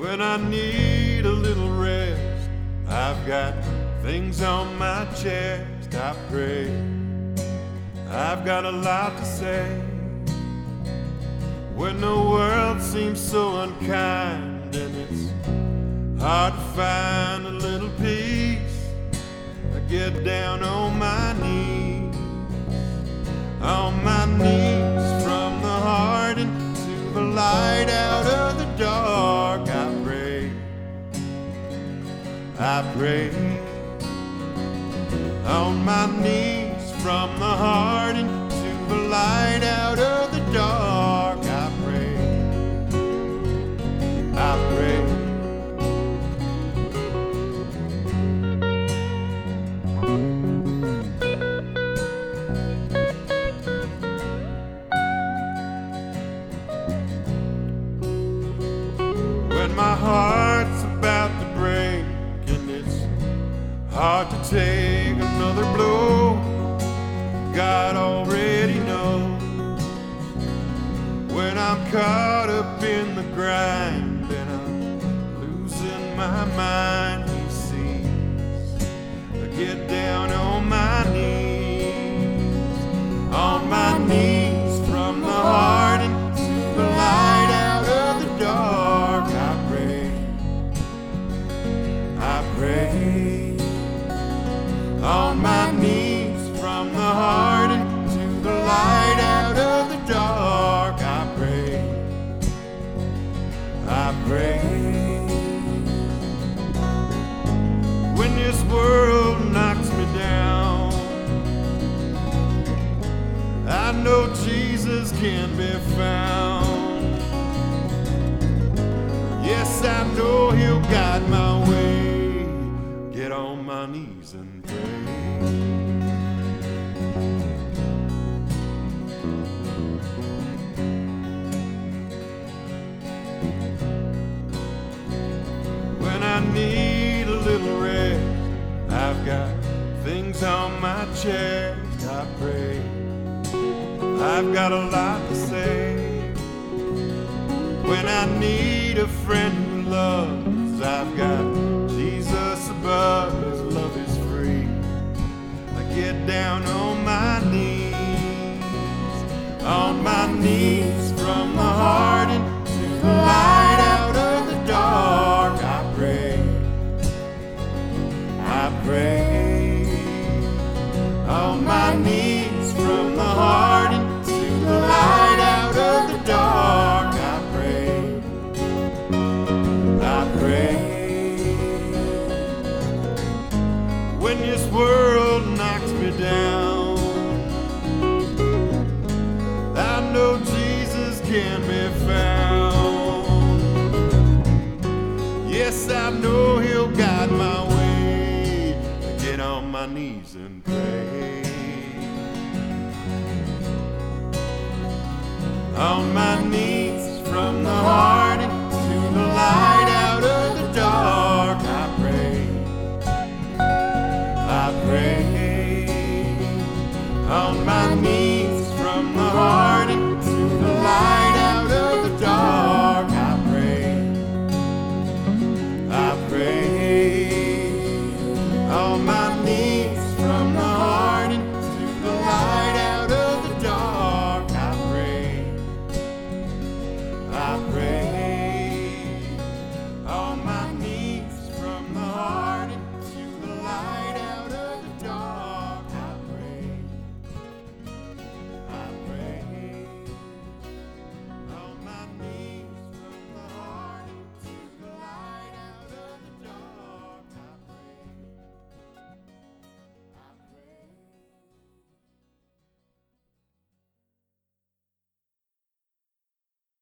when I need a little rest. I've got things on my chest. I pray. I've got a lot to say. When the world seems so unkind and it's hard to find a little peace, I get down on my knees, I pray on my knees from the heart into the light out of the dark. I pray, I pray. When my heart's caught up in the grind and I'm losing my mind, He sees. I get down on my knees, on my knees from the heart into the light out of the dark. I pray, I pray can be found. Yes, I know He'll guide my way. Get on my knees and pray. When I need a little rest, I've got things on my chest. I pray. I've got a lot to say. When I need a friend who loves, I've got Jesus above. His love is free. I get down on my knees, on my knees from the heart into the light out of the dark. I pray, I pray on my knees can be found. Yes, I know He'll guide my way. I get on my knees and pray. On my knees from the heart to the light out of the dark. I pray. I pray on my knees.